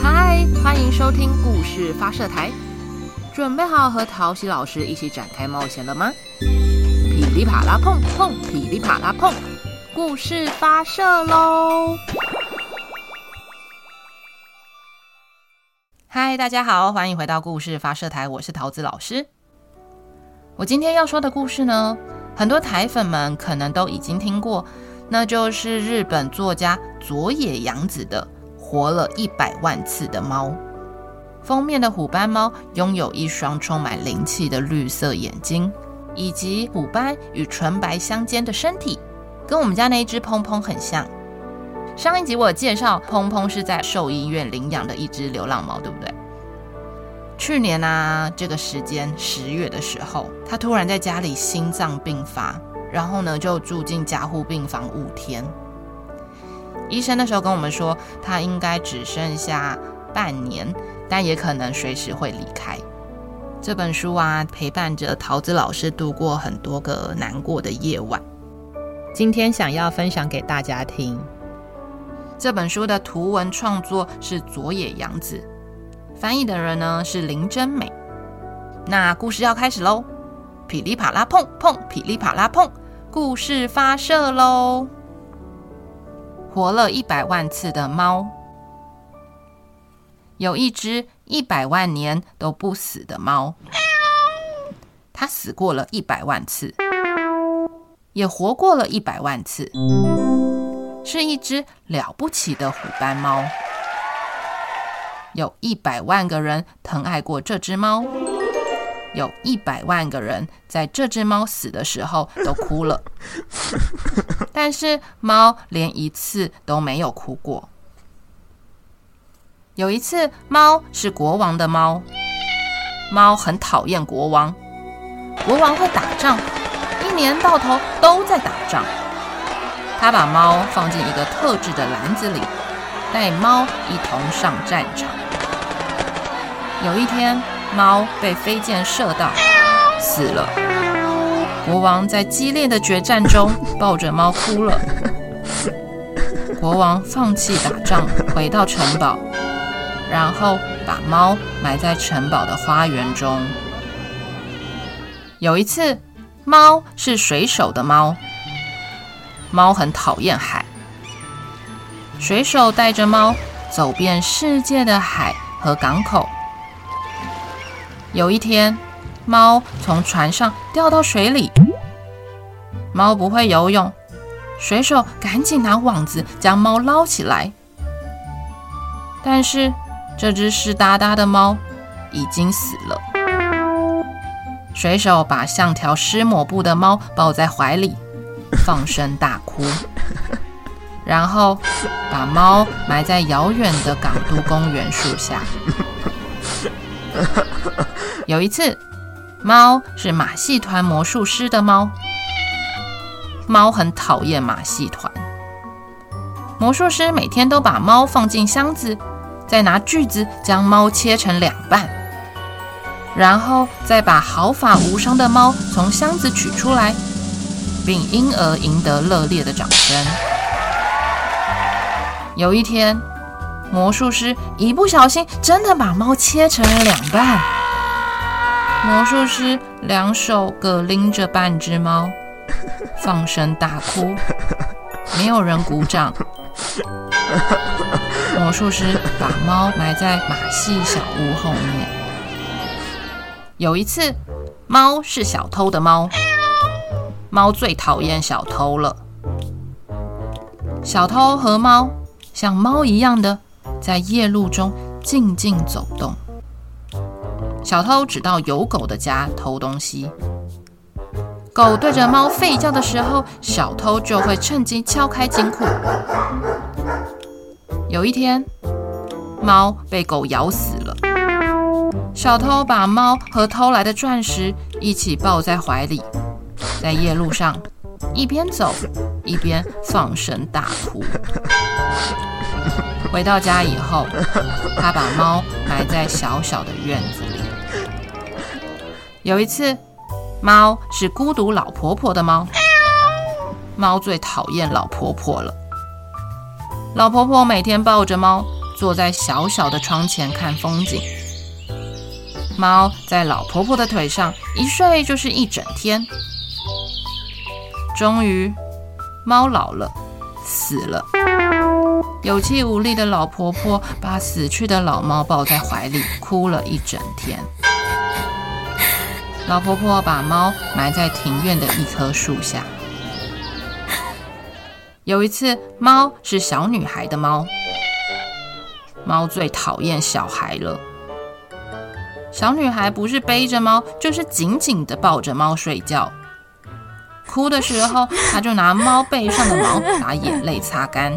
嗨，欢迎收听故事发射台，准备好和陶喜老师一起展开冒险了吗？噼里啪啦碰碰，噼里啪啦碰，故事发射喽！嗨，大家好，欢迎回到故事发射台，我是桃子老师。我今天要说的故事呢，很多台粉们可能都已经听过，那就是日本作家佐野洋子的。活了一百万次的猫，封面的虎斑猫拥有一双充满灵气的绿色眼睛，以及虎斑与纯白相间的身体，跟我们家那一只砰砰很像。上一集我介绍，砰砰是在兽医院领养的一只流浪猫，对不对？去年啊，这个时间十月的时候，它突然在家里心脏病发，然后呢就住进加护病房五天。医生那时候跟我们说，他应该只剩下半年，但也可能随时会离开。这本书啊，陪伴着桃子老师度过很多个难过的夜晚。今天想要分享给大家听。这本书的图文创作是佐野洋子，翻译的人呢是林真美。那故事要开始喽！噼里啪啦碰碰，噼里啪啦碰，故事发射喽！活了一百万次的猫，有一只一百万年都不死的猫，它死过了一百万次，也活过了一百万次，是一只了不起的虎斑猫。有一百万个人疼爱过这只猫，有一百万个人在这只猫死的时候都哭了。但是猫连一次都没有哭过。有一次，猫是国王的猫，猫很讨厌国王。国王会打仗，一年到头都在打仗。他把猫放进一个特制的篮子里，带猫一同上战场。有一天，猫被飞箭射到，死了。国王在激烈的决战中抱着猫哭了。国王放弃打仗，回到城堡，然后把猫埋在城堡的花园中。有一次，猫是水手的猫，猫很讨厌海。水手带着猫走遍世界的海和港口。有一天，猫从船上掉到水里，猫不会游泳，水手赶紧拿网子将猫捞起来。但是这只湿哒哒的猫已经死了。水手把像条湿抹布的猫抱在怀里，放声大哭，然后把猫埋在遥远的港都公园树下。有一次。猫是马戏团魔术师的猫，猫很讨厌马戏团。魔术师每天都把猫放进箱子，再拿锯子将猫切成两半，然后再把毫发无伤的猫从箱子取出来，并因而赢得热烈的掌声。有一天，魔术师一不小心，真的把猫切成了两半。魔术师两手各拎着半只猫，放声大哭，没有人鼓掌。魔术师把猫埋在马戏小屋后面。有一次，猫是小偷的猫，猫最讨厌小偷了。小偷和猫像猫一样的在夜路中静静走动。小偷只到有狗的家偷东西，狗对着猫吠叫的时候，小偷就会趁机敲开金库。有一天，猫被狗咬死了，小偷把猫和偷来的钻石一起抱在怀里，在夜路上一边走一边放声大哭。回到家以后，他把猫埋在小小的院子里。有一次，猫是孤独老婆婆的猫。猫最讨厌老婆婆了。老婆婆每天抱着猫，坐在小小的窗前看风景。猫在老婆婆的腿上一睡就是一整天。终于，猫老了，死了。有气无力的老婆婆把死去的老猫抱在怀里，哭了一整天。老婆婆把猫埋在庭院的一棵树下。有一次，猫是小女孩的猫，猫最讨厌小孩了。小女孩不是背着猫，就是紧紧地抱着猫睡觉。哭的时候，她就拿猫背上的毛把眼泪擦干。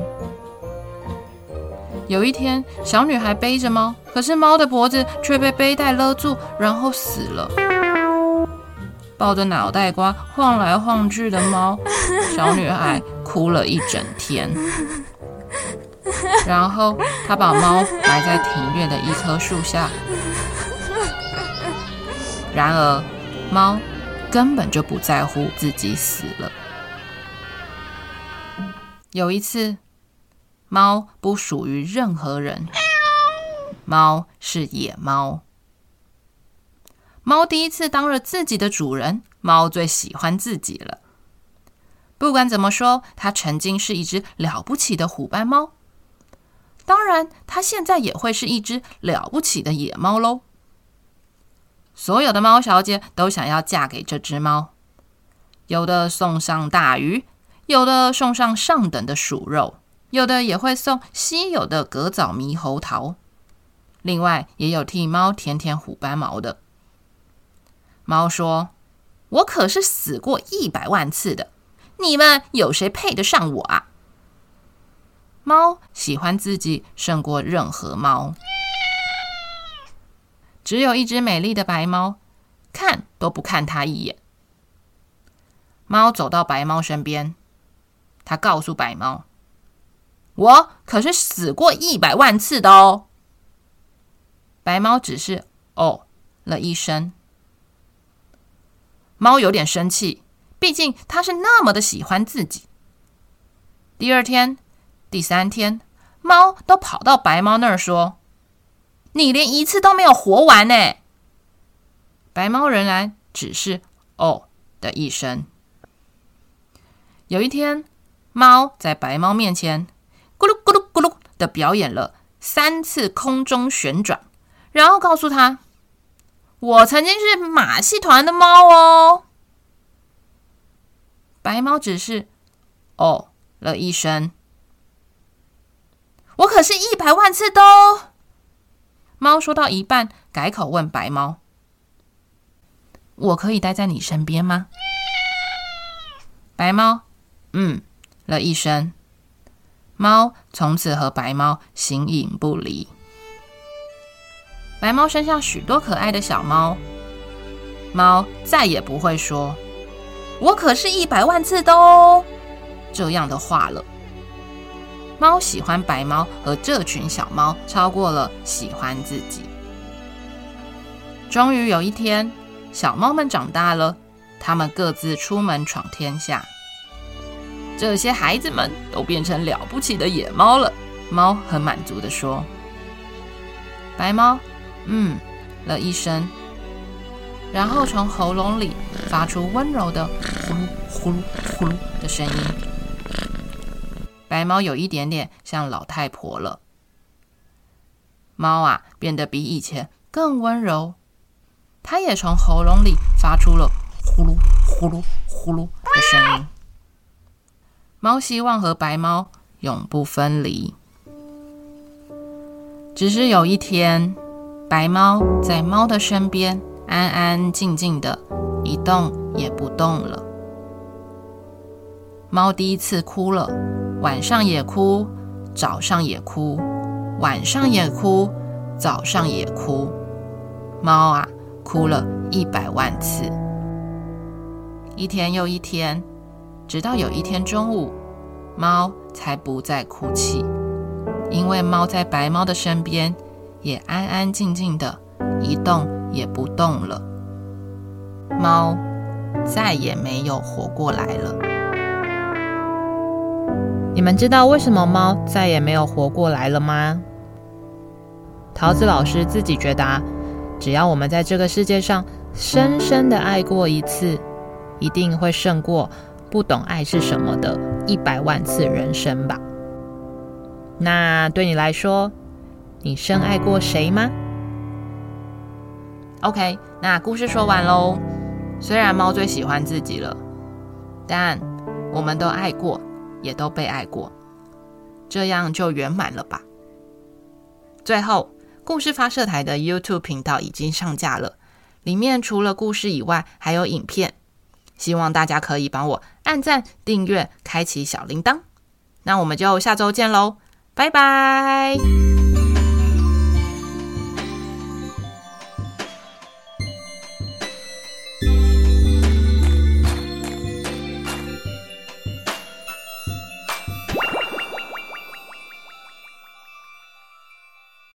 有一天，小女孩背着猫，可是猫的脖子却被背带勒住，然后死了。抱着脑袋瓜晃来晃去的猫，小女孩哭了一整天。然后，她把猫埋在庭院的一棵树下。然而，猫根本就不在乎自己死了。有一次。猫不属于任何人，猫是野猫。猫第一次当了自己的主人，猫最喜欢自己了。不管怎么说，它曾经是一只了不起的虎斑猫，当然，它现在也会是一只了不起的野猫喽。所有的猫小姐都想要嫁给这只猫，有的送上大鱼，有的送上上等的鼠肉。有的也会送稀有的褐枣猕猴桃，另外也有替猫舔舔虎斑毛的。猫说：“我可是死过一百万次的，你们有谁配得上我啊？”猫喜欢自己胜过任何猫，只有一只美丽的白猫，看都不看它一眼。猫走到白猫身边，它告诉白猫。我可是死过一百万次的哦。白猫只是哦了一声。猫有点生气，毕竟它是那么的喜欢自己。第二天、第三天，猫都跑到白猫那儿说：“你连一次都没有活完呢。”白猫仍然只是哦的一声。有一天，猫在白猫面前。咕噜咕噜咕噜的表演了三次空中旋转，然后告诉他：“我曾经是马戏团的猫哦。”白猫只是哦了一声。我可是一百万次的哦。猫说到一半，改口问白猫：“我可以待在你身边吗？”白猫嗯了一声。猫从此和白猫形影不离。白猫生下许多可爱的小猫，猫再也不会说“我可是一百万次的哦”这样的话了。猫喜欢白猫和这群小猫超过了喜欢自己。终于有一天，小猫们长大了，它们各自出门闯天下。这些孩子们都变成了不起的野猫了。猫很满足地说：“白猫，嗯，了一声，然后从喉咙里发出温柔的呼噜呼噜呼噜的声音。白猫有一点点像老太婆了。猫啊，变得比以前更温柔。它也从喉咙里发出了呼噜呼噜呼噜的声音。”猫希望和白猫永不分离。只是有一天，白猫在猫的身边安安静静的，一动也不动了。猫第一次哭了，晚上也哭，早上也哭，晚上也哭，早上也哭。猫啊，哭了一百万次，一天又一天。直到有一天中午，猫才不再哭泣，因为猫在白猫的身边，也安安静静的，一动也不动了。猫再也没有活过来了。你们知道为什么猫再也没有活过来了吗？桃子老师自己觉得，只要我们在这个世界上深深的爱过一次，一定会胜过不懂爱是什么的一百万次人生吧。那对你来说，你深爱过谁吗？OK，那故事说完喽。虽然猫最喜欢自己了，但我们都爱过，也都被爱过，这样就圆满了吧。最后，故事发射台的 YouTube 频道已经上架了，里面除了故事以外，还有影片。希望大家可以帮我按赞、订阅、开启小铃铛。那我们就下周见喽！拜拜。